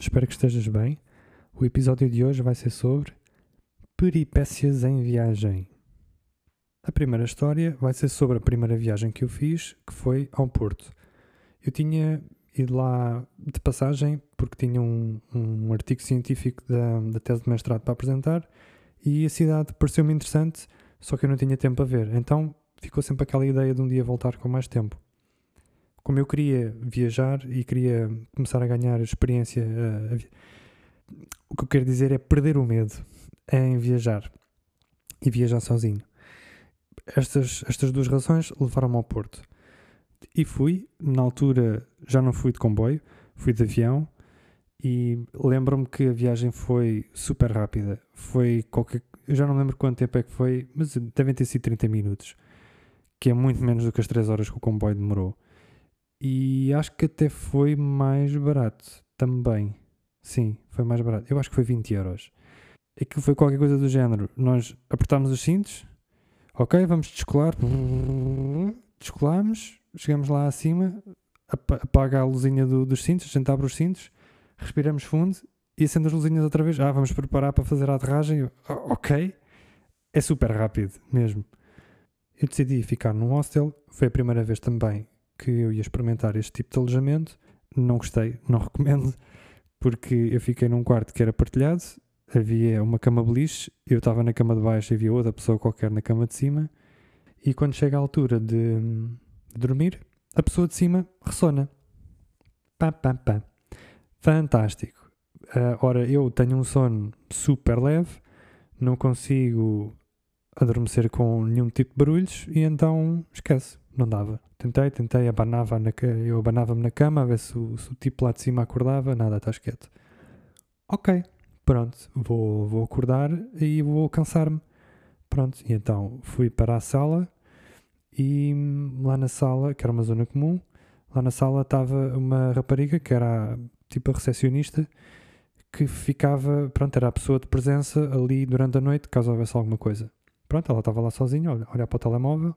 espero que estejas bem. O episódio de hoje vai ser sobre peripécias em viagem. A primeira história vai ser sobre a primeira viagem que eu fiz, que foi ao Porto. Eu tinha ido lá de passagem porque tinha um, um artigo científico da, da tese de mestrado para apresentar e a cidade pareceu-me interessante, só que eu não tinha tempo a ver. Então ficou sempre aquela ideia de um dia voltar com mais tempo. Como eu queria viajar e queria começar a ganhar experiência, a, a, o que eu quero dizer é perder o medo em viajar e viajar sozinho. Estas, estas duas razões levaram-me ao Porto. E fui, na altura já não fui de comboio, fui de avião e lembro-me que a viagem foi super rápida. Foi qualquer. Eu já não lembro quanto tempo é que foi, mas devem ter sido 30 minutos, que é muito menos do que as 3 horas que o comboio demorou. E acho que até foi mais barato também. Sim, foi mais barato. Eu acho que foi 20 euros. Aquilo foi qualquer coisa do género. Nós apertámos os cintos, ok, vamos descolar. Descolamos, chegamos lá acima, apaga a luzinha do, dos cintos, a gente abre os cintos, respiramos fundo e acende as luzinhas outra vez. Ah, vamos preparar para fazer a aterragem. Ok, é super rápido mesmo. Eu decidi ficar num hostel. Foi a primeira vez também que eu ia experimentar este tipo de alojamento. Não gostei, não recomendo, porque eu fiquei num quarto que era partilhado. Havia uma cama beliche, eu estava na cama de baixo e havia outra pessoa qualquer na cama de cima. E quando chega a altura de, de dormir, a pessoa de cima ressona. Pá, pá, pá. Fantástico. Uh, ora, eu tenho um sono super leve, não consigo adormecer com nenhum tipo de barulhos e então esquece, não dava. Tentei, tentei, abanava na, eu abanava-me na cama a ver se o, se o, tipo lá de cima acordava, nada, está quieto. Ok, pronto, vou, vou acordar e vou cansar-me. Pronto, e então fui para a sala e lá na sala, que era uma zona comum, lá na sala estava uma rapariga que era tipo a recepcionista que ficava, pronto, era a pessoa de presença ali durante a noite caso houvesse alguma coisa. Pronto, ela estava lá sozinha, olha, olhar para o telemóvel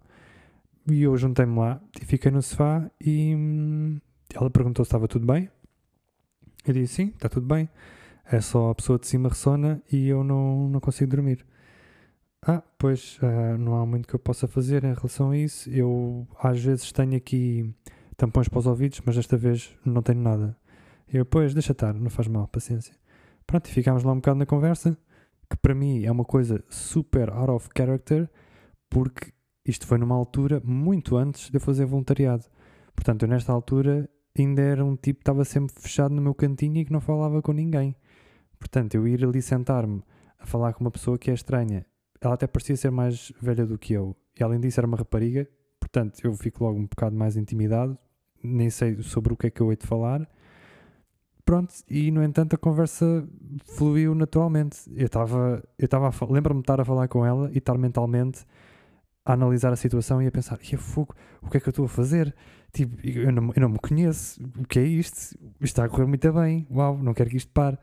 e eu juntei-me lá e fiquei no sofá e hum, ela perguntou se estava tudo bem. Eu disse sim, está tudo bem. É só a pessoa de cima ressona e eu não, não consigo dormir. Ah, pois uh, não há muito que eu possa fazer em relação a isso. Eu às vezes tenho aqui tampões para os ouvidos, mas desta vez não tenho nada. Eu, pois, deixa estar, não faz mal, paciência. Pronto, e ficámos lá um bocado na conversa, que para mim é uma coisa super out of character, porque isto foi numa altura muito antes de eu fazer voluntariado. Portanto, eu nesta altura ainda era um tipo que estava sempre fechado no meu cantinho e que não falava com ninguém. Portanto, eu ir ali sentar-me a falar com uma pessoa que é estranha ela até parecia ser mais velha do que eu. E além disso era uma rapariga, portanto eu fico logo um bocado mais intimidado, nem sei sobre o que é que eu hei de falar. Pronto, e no entanto a conversa fluiu naturalmente. Eu estava, eu estava lembro-me de estar a falar com ela e estar mentalmente a analisar a situação e a pensar: e fogo, o que é que eu estou a fazer? Tipo, eu não, eu não me conheço, o que é isto? Isto está a correr muito bem, uau, não quero que isto pare.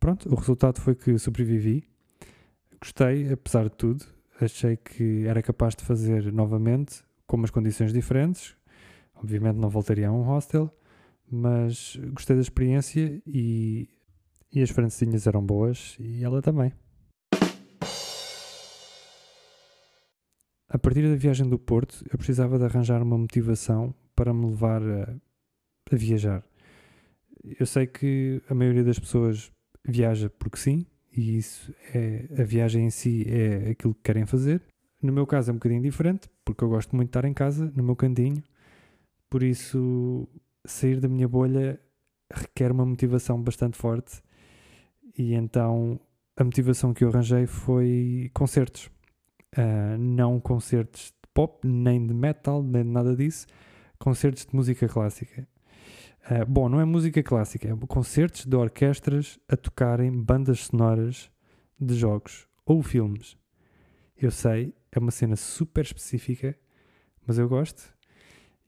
Pronto, o resultado foi que sobrevivi gostei, apesar de tudo. Achei que era capaz de fazer novamente, com umas condições diferentes. Obviamente não voltaria a um hostel, mas gostei da experiência e, e as francesinhas eram boas e ela também. A partir da viagem do Porto, eu precisava de arranjar uma motivação para me levar a, a viajar. Eu sei que a maioria das pessoas viaja porque sim, e isso é a viagem em si é aquilo que querem fazer. No meu caso é um bocadinho diferente, porque eu gosto muito de estar em casa, no meu cantinho, por isso sair da minha bolha requer uma motivação bastante forte. E então a motivação que eu arranjei foi concertos. Uh, não concertos de pop, nem de metal, nem de nada disso. Concertos de música clássica. Uh, bom, não é música clássica, é concertos de orquestras a tocarem bandas sonoras de jogos ou filmes. Eu sei, é uma cena super específica, mas eu gosto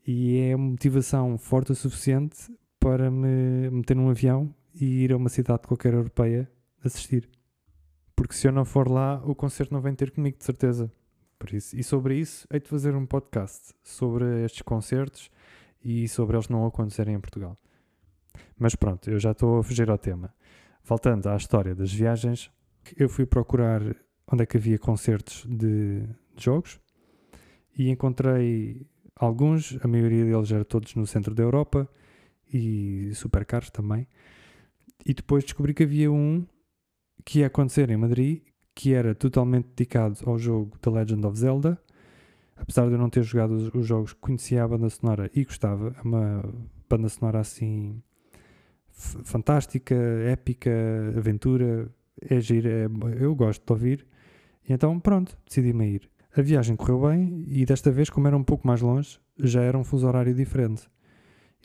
e é motivação forte o suficiente para me meter num avião e ir a uma cidade qualquer europeia assistir. Porque se eu não for lá, o concerto não vem ter comigo, de certeza. Por isso, e sobre isso, hei de fazer um podcast sobre estes concertos e sobre eles não acontecerem em Portugal. Mas pronto, eu já estou a fugir ao tema. Voltando à história das viagens, eu fui procurar onde é que havia concertos de, de jogos e encontrei alguns, a maioria deles eram todos no centro da Europa e super caros também. E depois descobri que havia um que ia acontecer em Madrid, que era totalmente dedicado ao jogo The Legend of Zelda. Apesar de eu não ter jogado os, os jogos, conhecia a banda sonora e gostava. É uma banda sonora assim fantástica, épica, aventura. É giro, é, eu gosto de ouvir. E então, pronto, decidi-me ir. A viagem correu bem e desta vez, como era um pouco mais longe, já era um fuso horário diferente.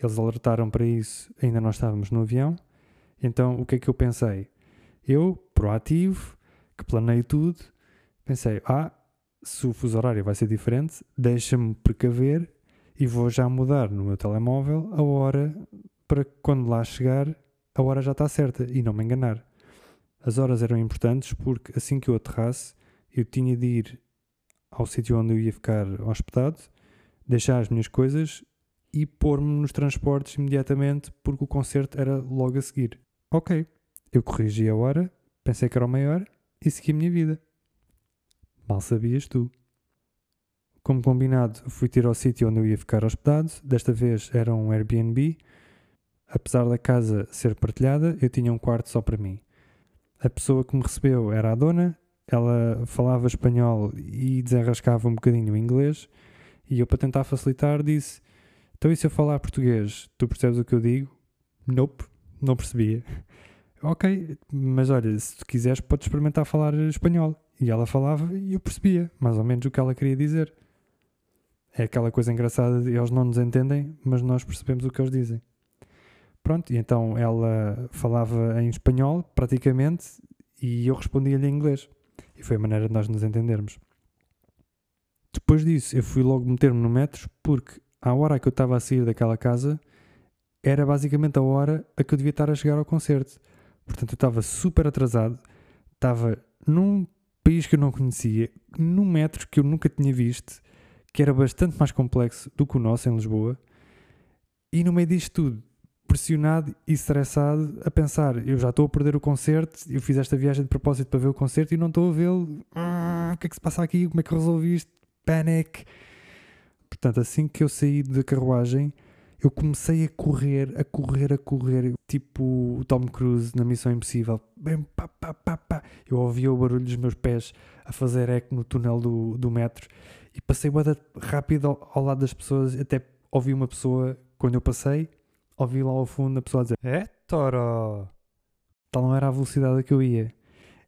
Eles alertaram para isso, ainda nós estávamos no avião. Então, o que é que eu pensei? Eu, proativo, que planeio tudo, pensei: ah, se o fuso horário vai ser diferente, deixa-me precaver e vou já mudar no meu telemóvel a hora para quando lá chegar, a hora já está certa e não me enganar. As horas eram importantes porque assim que eu aterrasse, eu tinha de ir ao sítio onde eu ia ficar hospedado, deixar as minhas coisas e pôr-me nos transportes imediatamente porque o concerto era logo a seguir. Ok, eu corrigi a hora, pensei que era o maior e segui a minha vida. Mal sabias tu. Como combinado, fui ter ao sítio onde eu ia ficar hospedado. Desta vez era um Airbnb. Apesar da casa ser partilhada, eu tinha um quarto só para mim. A pessoa que me recebeu era a dona ela falava espanhol e desenrascava um bocadinho o inglês, e eu, para tentar facilitar, disse: Então, e se eu falar português, tu percebes o que eu digo? Nope, não percebia. Ok, mas olha, se tu quiseres, podes experimentar falar espanhol. E ela falava e eu percebia mais ou menos o que ela queria dizer. É aquela coisa engraçada de eles não nos entendem, mas nós percebemos o que eles dizem. Pronto, e então ela falava em espanhol, praticamente, e eu respondia-lhe em inglês. E foi a maneira de nós nos entendermos. Depois disso, eu fui logo meter-me no metro porque a hora que eu estava a sair daquela casa era basicamente a hora a que eu devia estar a chegar ao concerto. Portanto, eu estava super atrasado, estava num país que eu não conhecia, num metro que eu nunca tinha visto, que era bastante mais complexo do que o nosso em Lisboa, e no meio disto tudo pressionado e estressado a pensar: eu já estou a perder o concerto, eu fiz esta viagem de propósito para ver o concerto e não estou a vê-lo. Ah, o que é que se passa aqui? Como é que resolvi isto? Panic! Portanto, assim que eu saí da carruagem, eu comecei a correr, a correr, a correr, tipo o Tom Cruise na Missão Impossível. Bem, pá, pá, pá, pá. Eu ouvia o barulho dos meus pés a fazer eco no túnel do, do metro e passei rápido ao, ao lado das pessoas. Até ouvi uma pessoa, quando eu passei, ouvi lá ao fundo a pessoa dizer: É, Toro! Tal não era a velocidade a que eu ia.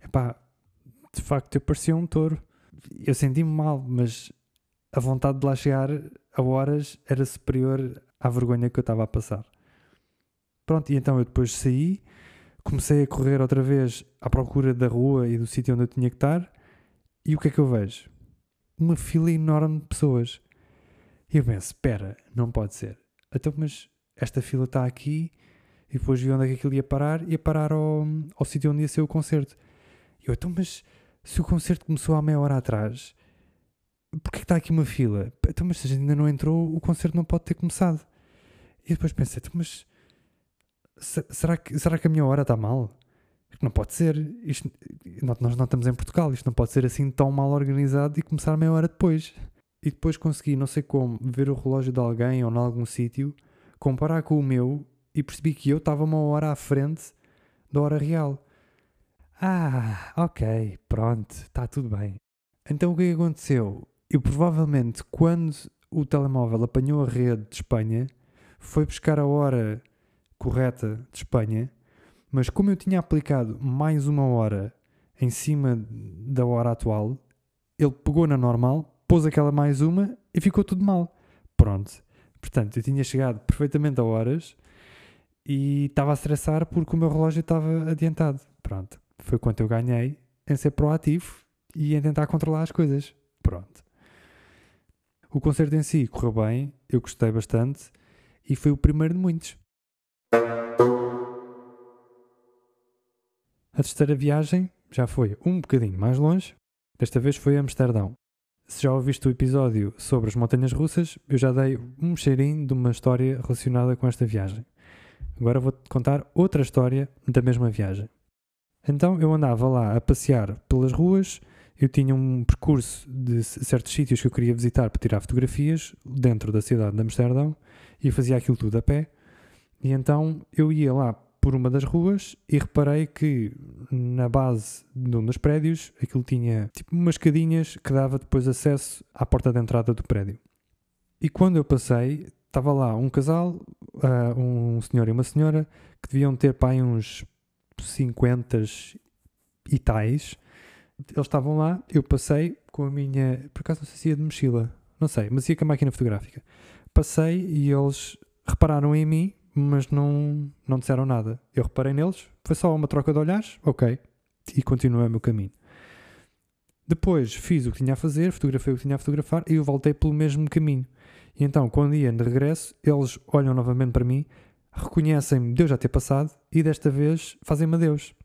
Epá, de facto eu parecia um touro. Eu senti-me mal, mas a vontade de lá chegar a horas era superior à vergonha que eu estava a passar. Pronto, e então eu depois saí, comecei a correr outra vez à procura da rua e do sítio onde eu tinha que estar, e o que é que eu vejo? Uma fila enorme de pessoas. E eu penso, espera, não pode ser. Então, mas esta fila está aqui, e depois vi onde é que aquilo ia parar, ia parar ao, ao sítio onde ia ser o concerto. E eu, então, mas se o concerto começou há meia hora atrás, porquê que está aqui uma fila? Então, mas se a gente ainda não entrou, o concerto não pode ter começado. E depois pensei, então, mas será que, será que a minha hora está mal? Não pode ser. Isto, nós não estamos em Portugal, isto não pode ser assim tão mal organizado e começar meia hora depois. E depois consegui, não sei como, ver o relógio de alguém ou em algum sítio comparar com o meu e percebi que eu estava uma hora à frente da hora real. Ah, ok, pronto, está tudo bem. Então o que aconteceu? Eu provavelmente, quando o telemóvel apanhou a rede de Espanha, foi buscar a hora correta de Espanha, mas como eu tinha aplicado mais uma hora em cima da hora atual, ele pegou na normal, pôs aquela mais uma e ficou tudo mal. Pronto. Portanto, eu tinha chegado perfeitamente a horas e estava a estressar porque o meu relógio estava adiantado. Pronto, foi quanto eu ganhei em ser proativo e em tentar controlar as coisas. Pronto. O concerto em si correu bem, eu gostei bastante e foi o primeiro de muitos. A terceira viagem já foi um bocadinho mais longe, desta vez foi a Amsterdão. Se já ouviste o episódio sobre as montanhas russas, eu já dei um cheirinho de uma história relacionada com esta viagem. Agora vou-te contar outra história da mesma viagem. Então eu andava lá a passear pelas ruas, eu tinha um percurso de certos sítios que eu queria visitar para tirar fotografias dentro da cidade de Amsterdão e fazia aquilo tudo a pé. E então eu ia lá por uma das ruas e reparei que na base de um dos prédios aquilo tinha tipo umas escadinhas que dava depois acesso à porta de entrada do prédio. E quando eu passei, estava lá um casal, uh, um senhor e uma senhora, que deviam ter pai uns 50 e tais. Eles estavam lá, eu passei com a minha, por acaso não sei se ia de mochila, não sei, mas ia com a máquina fotográfica. Passei e eles repararam em mim, mas não, não disseram nada. Eu reparei neles, foi só uma troca de olhares, ok, e continuei o meu caminho. Depois fiz o que tinha a fazer, fotografei o que tinha a fotografar e eu voltei pelo mesmo caminho. E então, quando ia de regresso, eles olham novamente para mim, reconhecem-me de eu já ter passado e desta vez fazem-me adeus.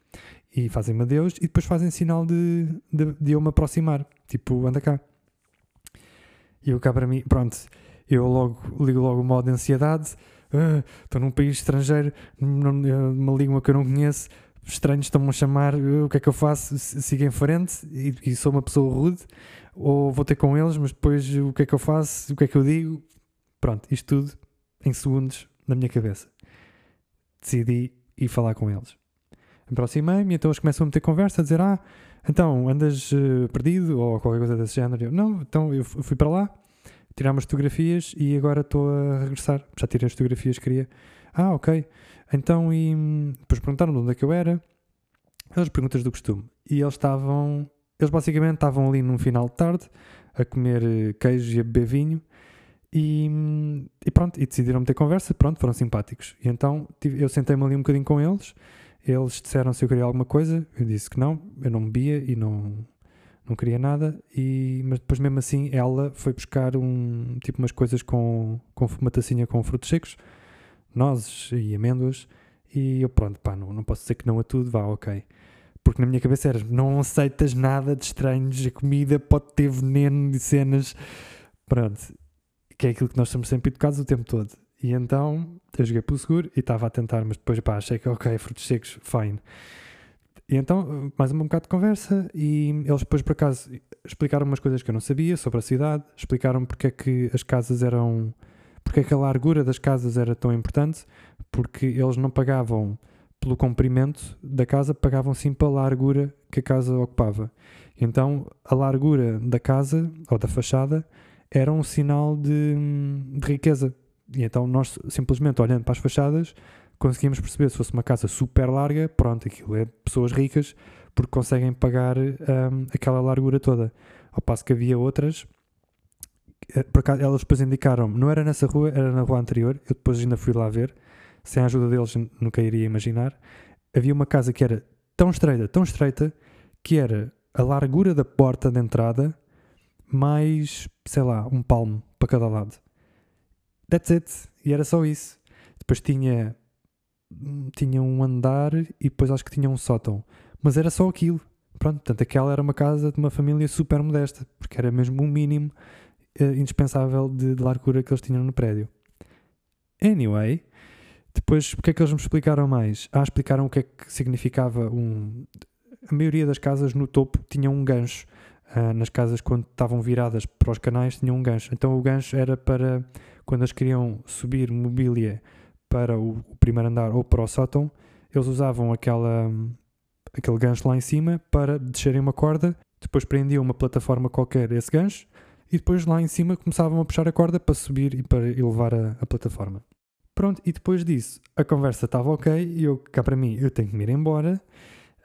E fazem-me adeus e depois fazem sinal de, de, de eu me aproximar. Tipo, anda cá. E eu cá para mim, pronto, eu logo ligo logo o modo de ansiedade. Ah, estou uh, num país estrangeiro, numa língua que eu não conheço, estranhos estão-me a chamar, uh, o que é que eu faço? Sigo em frente e, e, sou uma pessoa rude, ou vou ter com eles, mas depois o que é que eu faço? O que é que eu digo? Pronto, isto tudo em segundos na minha cabeça. Decidi ir falar com eles. Aproximei-me, então eles começam a meter conversa, a dizer: Ah, então andas uh, perdido ou qualquer coisa desse género. Eu, não, então eu fui para lá, tirar umas fotografias e agora estou a regressar. Já tirei as fotografias que queria. Ah, ok. Então, e depois perguntaram de onde é que eu era. As perguntas do costume. E eles estavam. Eles basicamente estavam ali num final de tarde a comer eh, queijo e a beber vinho. E, e pronto, e decidiram meter conversa. Pronto, foram simpáticos. E então eu sentei-me ali um bocadinho com eles. Eles disseram se eu queria alguma coisa. Eu disse que não, eu não bebia e não, não queria nada. E, mas depois, mesmo assim, ela foi buscar um, tipo umas coisas com, com uma tacinha com frutos secos nozes e amêndoas. E eu, pronto, pá, não, não posso dizer que não a tudo, vá, ok. Porque na minha cabeça era, não aceitas nada de estranhos, a comida pode ter veneno e cenas. Pronto, que é aquilo que nós somos sempre educados o tempo todo. E então eu joguei pelo seguro e estava a tentar, mas depois pá, achei que ok, frutos secos, fine. E então, mais um bocado de conversa e eles depois por acaso explicaram umas coisas que eu não sabia sobre a cidade, explicaram porque é que as casas eram porque é que a largura das casas era tão importante? Porque eles não pagavam pelo comprimento da casa, pagavam sim pela largura que a casa ocupava. Então, a largura da casa ou da fachada era um sinal de, de riqueza. E então, nós simplesmente olhando para as fachadas conseguíamos perceber se fosse uma casa super larga, pronto, aquilo é pessoas ricas porque conseguem pagar um, aquela largura toda. Ao passo que havia outras eh, por elas depois indicaram não era nessa rua, era na rua anterior. Eu depois ainda fui lá ver, sem a ajuda deles, nunca iria imaginar. Havia uma casa que era tão estreita, tão estreita, que era a largura da porta de entrada mais, sei lá, um palmo para cada lado. That's it. E era só isso. Depois tinha, tinha um andar e depois acho que tinha um sótão. Mas era só aquilo. Pronto, portanto, aquela era uma casa de uma família super modesta, porque era mesmo o um mínimo uh, indispensável de, de, largura que eles tinham no prédio. Anyway, depois o que é que eles me explicaram mais? Ah, explicaram o que é que significava um. A maioria das casas no topo tinham um gancho. Uh, nas casas, quando estavam viradas para os canais, tinham um gancho. Então o gancho era para quando eles queriam subir mobília para o, primeiro andar ou para o sótão, eles usavam aquela, aquele gancho lá em cima para descerem uma corda, depois prendiam uma plataforma qualquer esse gancho e depois lá em cima começavam a puxar a corda para subir e para elevar a, a plataforma. Pronto, e depois disso a conversa estava ok e eu, cá para mim, eu tenho que me ir embora,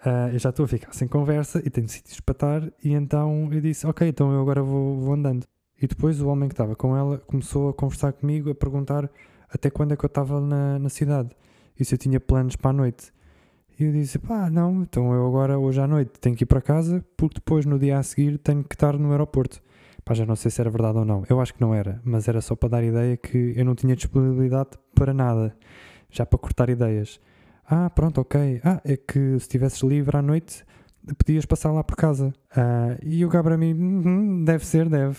uh, eu já estou a ficar sem conversa e tenho sítios para estar, e então eu disse, ok, então eu agora vou, vou andando. E depois o homem que estava com ela começou a conversar comigo, a perguntar até quando é que eu estava na, na cidade e se eu tinha planos para a noite. E eu disse, pá, não, então eu agora, hoje à noite, tenho que ir para casa, porque depois no dia a seguir tenho que estar no aeroporto. Pá, já não sei se era verdade ou não. Eu acho que não era, mas era só para dar ideia que eu não tinha disponibilidade para nada, já para cortar ideias. Ah, pronto, ok. Ah, é que se estivesses livre à noite, podias passar lá por casa. Ah, e o cá para mim, uhum, deve ser, deve.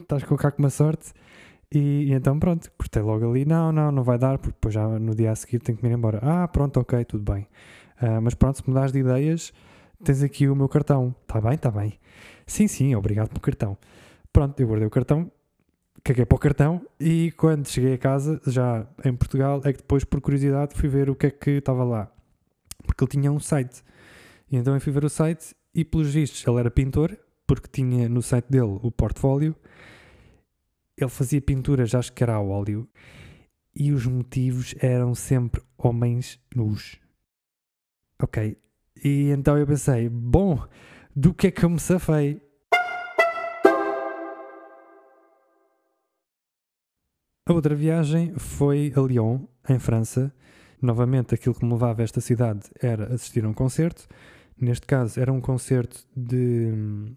Estás com cá com uma sorte. E, e então pronto, cortei logo ali, não, não, não vai dar, porque depois já no dia a seguir tenho que me ir embora. Ah, pronto, ok, tudo bem. Uh, mas pronto, se me das de ideias, tens aqui o meu cartão. Está bem, está bem. Sim, sim, obrigado pelo cartão. Pronto, eu guardei o cartão, caguei para o cartão e quando cheguei a casa, já em Portugal, é que depois, por curiosidade, fui ver o que é que estava lá. Porque ele tinha um site. E então eu fui ver o site e, pelos vistos, ele era pintor, porque tinha no site dele o portfólio. Ele fazia pinturas, acho que era a óleo. E os motivos eram sempre homens nus. Ok. E então eu pensei, bom, do que é que eu me safei? A outra viagem foi a Lyon, em França. Novamente, aquilo que me levava a esta cidade era assistir a um concerto. Neste caso, era um concerto de hum,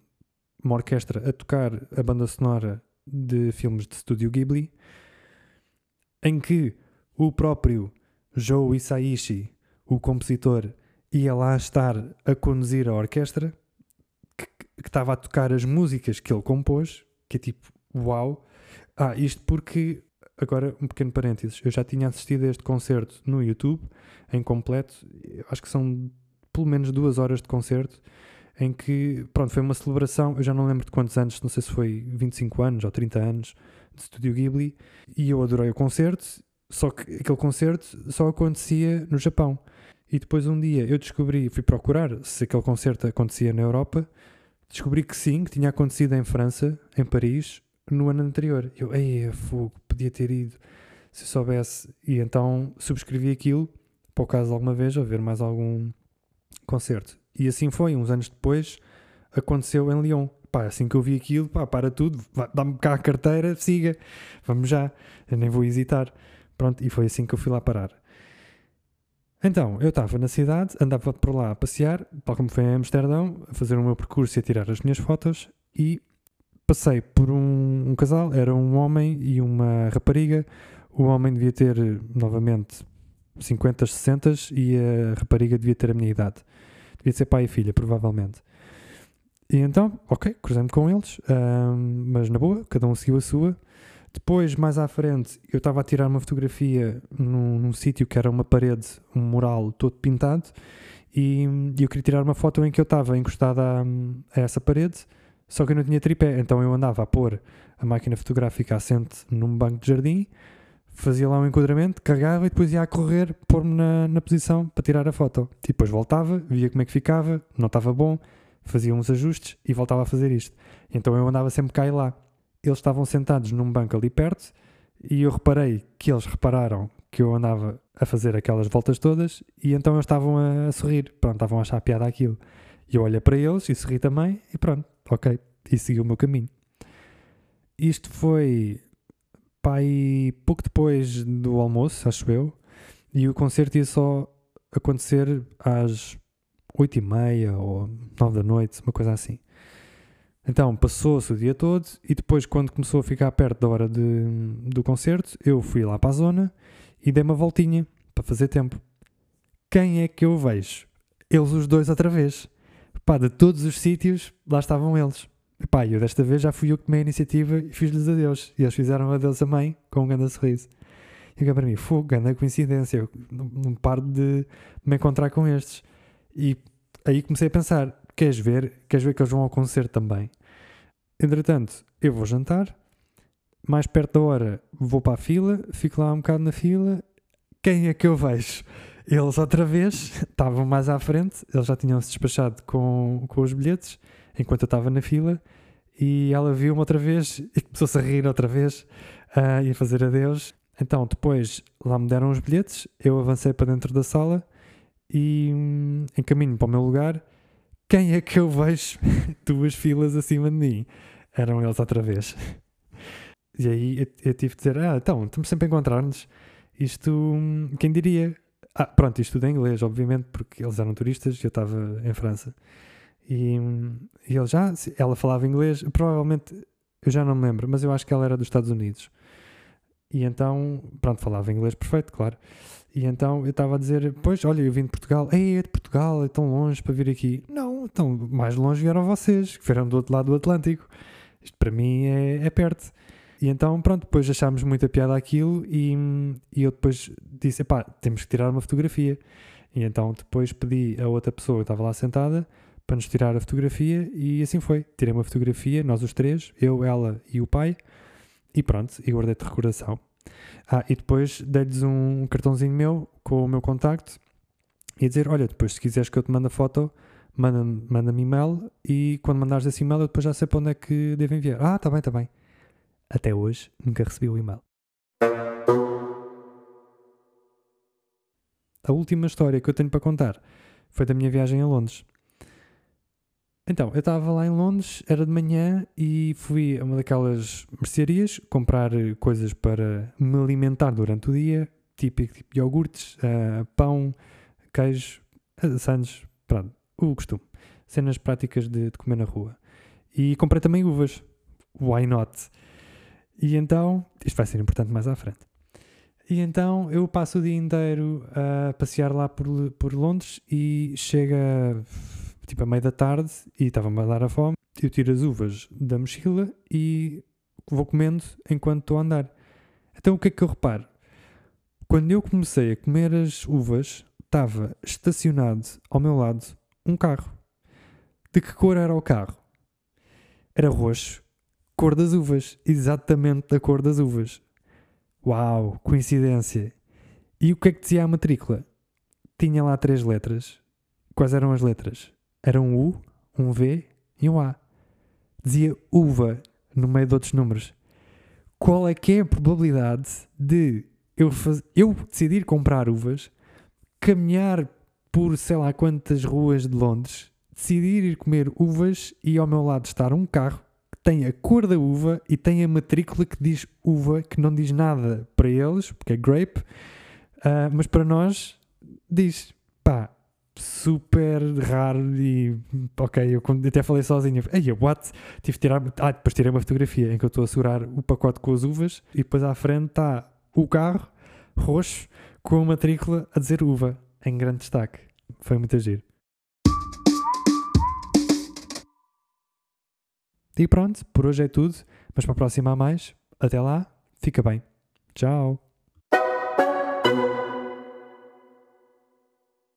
uma orquestra a tocar a banda sonora de filmes de estúdio Ghibli, em que o próprio Joe Hisaishi, o compositor, ia lá estar a conduzir a orquestra, que, que estava a tocar as músicas que ele compôs, que é tipo, uau. Ah, isto porque Agora, um pequeno parênteses. Eu já tinha assistido a este concerto no YouTube, em completo. Acho que são pelo menos duas horas de concerto, em que, pronto, foi uma celebração. Eu já não lembro de quantos anos, não sei se foi 25 anos ou 30 anos de Estúdio Ghibli. E eu adorei o concerto, só que aquele concerto só acontecia no Japão. E depois um dia eu descobri, fui procurar se aquele concerto acontecia na Europa. Descobri que sim, que tinha acontecido em França, em Paris, no ano anterior. Eu, ei, fogo, podia ter ido se soubesse. E então subscrevi aquilo para o caso de alguma vez haver mais algum concerto. E assim foi, uns anos depois aconteceu em Lyon. Pá, assim que eu vi aquilo, pá, para tudo, dá-me cá a carteira, siga, vamos já, eu nem vou hesitar. Pronto, e foi assim que eu fui lá parar. Então, eu estava na cidade, andava por lá a passear, tal como foi em Amsterdão, a fazer o meu percurso e a tirar as minhas fotos, e passei por um, um, casal, era um homem e uma rapariga. O homem devia ter, novamente, 50, 60 e a rapariga devia ter a minha idade. Devia ser pai e filha, provavelmente. E então, ok, cruzei-me com eles, um, mas na boa, cada um seguiu a sua. Depois, mais à frente, eu estava a tirar uma fotografia num, num sítio que era uma parede, um mural todo pintado, e, e eu queria tirar uma foto em que eu estava encostado a, a essa parede só que eu não tinha tripé, então eu andava a pôr a máquina fotográfica assente num banco de jardim, fazia lá um enquadramento, carregava e depois ia a correr, pôr-me na, na posição para tirar a foto. E depois voltava, via como é que ficava, não estava bom, fazia uns ajustes e voltava a fazer isto. Então eu andava sempre cá e lá. Eles estavam sentados num banco ali perto e eu reparei que eles repararam que eu andava a fazer aquelas voltas todas e então eles estavam a, a sorrir. Pronto, estavam a achar piada aquilo. E eu olhei para eles e sorri também e pronto ok, e segui o meu caminho. Isto foi pai pouco depois do almoço, acho eu, e o concerto ia só acontecer às oito e meia ou nove da noite, uma coisa assim. Então passou-se o dia todo e depois, quando começou a ficar perto da hora de, do concerto, eu fui lá para a zona e dei uma voltinha para fazer tempo. Quem é que eu vejo? Eles os dois outra vez. Pá, de todos os sítios, lá estavam eles. Pá, eu desta vez já fui eu que tomei a iniciativa e fiz-lhes adeus. E eles fizeram adeus também, com um grande sorriso. E agora para mim, fogo, grande coincidência. Não paro de me encontrar com estes. E aí comecei a pensar: queres ver? Queres ver que eles vão ao concerto também? Entretanto, eu vou jantar. Mais perto da hora, vou para a fila. Fico lá um bocado na fila. Quem é que eu vejo? Eles outra vez estavam mais à frente, eles já tinham se despachado com, com os bilhetes, enquanto eu estava na fila, e ela viu-me outra vez e começou-se a rir outra vez uh, e a fazer adeus. Então, depois lá me deram os bilhetes, eu avancei para dentro da sala e hum, em caminho para o meu lugar, quem é que eu vejo duas filas acima de mim? Eram eles outra vez. E aí eu, eu tive de dizer: Ah, então, estamos sempre a encontrar-nos. Isto, hum, quem diria? Ah, pronto, isto tudo em inglês, obviamente, porque eles eram turistas e eu estava em França. E, e ele já, ela falava inglês, provavelmente, eu já não me lembro, mas eu acho que ela era dos Estados Unidos. E então, pronto, falava inglês perfeito, claro. E então eu estava a dizer, pois, olha, eu vim de Portugal. Ei, é de Portugal, é tão longe para vir aqui. Não, então, mais longe vieram vocês, que vieram do outro lado do Atlântico. Isto para mim é, é perto. E então, pronto, depois achámos muita piada aquilo e, e eu depois disse, pá, temos que tirar uma fotografia. E então depois pedi a outra pessoa que estava lá sentada para nos tirar a fotografia e assim foi. Tirei uma fotografia, nós os três, eu, ela e o pai, e pronto, e guardei de recordação. Ah, e depois dei-lhes um cartãozinho meu com o meu contacto e dizer: Olha, depois se quiseres que eu te mande a foto, manda-me manda e-mail e quando mandares esse e-mail eu depois já sei para onde é que devo enviar. Ah, tá bem, tá bem. Até hoje nunca recebi o e-mail. A última história que eu tenho para contar foi da minha viagem a Londres. Então, eu estava lá em Londres, era de manhã e fui a uma daquelas mercearias comprar coisas para me alimentar durante o dia, típico tipo iogurtes, uh, pão, queijo, assanhos, pronto, o costume. Cenas práticas de, de, comer na rua. E comprei também uvas. Why not? E então, isto vai ser importante mais à frente. E então eu passo o dia inteiro a passear lá por, por Londres e chega tipo a meio da tarde e estava-me a dar a fome. Eu tiro as uvas da mochila e vou comendo enquanto estou a andar. Então o que é que eu reparo? Quando eu comecei a comer as uvas, estava estacionado ao meu lado um carro. De que cor era o carro? Era roxo, cor das uvas, exatamente da cor das uvas. Uau, coincidência! E o que é que dizia a matrícula? Tinha lá três letras. Quais eram as letras? Era um U, um V e um A. Dizia uva no meio de outros números. Qual é que é a probabilidade de eu, faz... eu decidir comprar uvas, caminhar por sei lá quantas ruas de Londres, decidir ir comer uvas e ao meu lado estar um carro que tem a cor da uva e tem a matrícula que diz uva, que não diz nada para eles, porque é grape, uh, mas para nós diz pá, super raro e ok, eu até falei sozinho, ei, what? Tive de tirar, ah, depois tirei uma fotografia em que eu estou a segurar o pacote com as uvas e depois à frente está o carro roxo com a matrícula a dizer uva em grande destaque. Foi muito giro. E pronto, por hoje é tudo, mas para a próxima há mais. Até lá, fica bem. Tchau.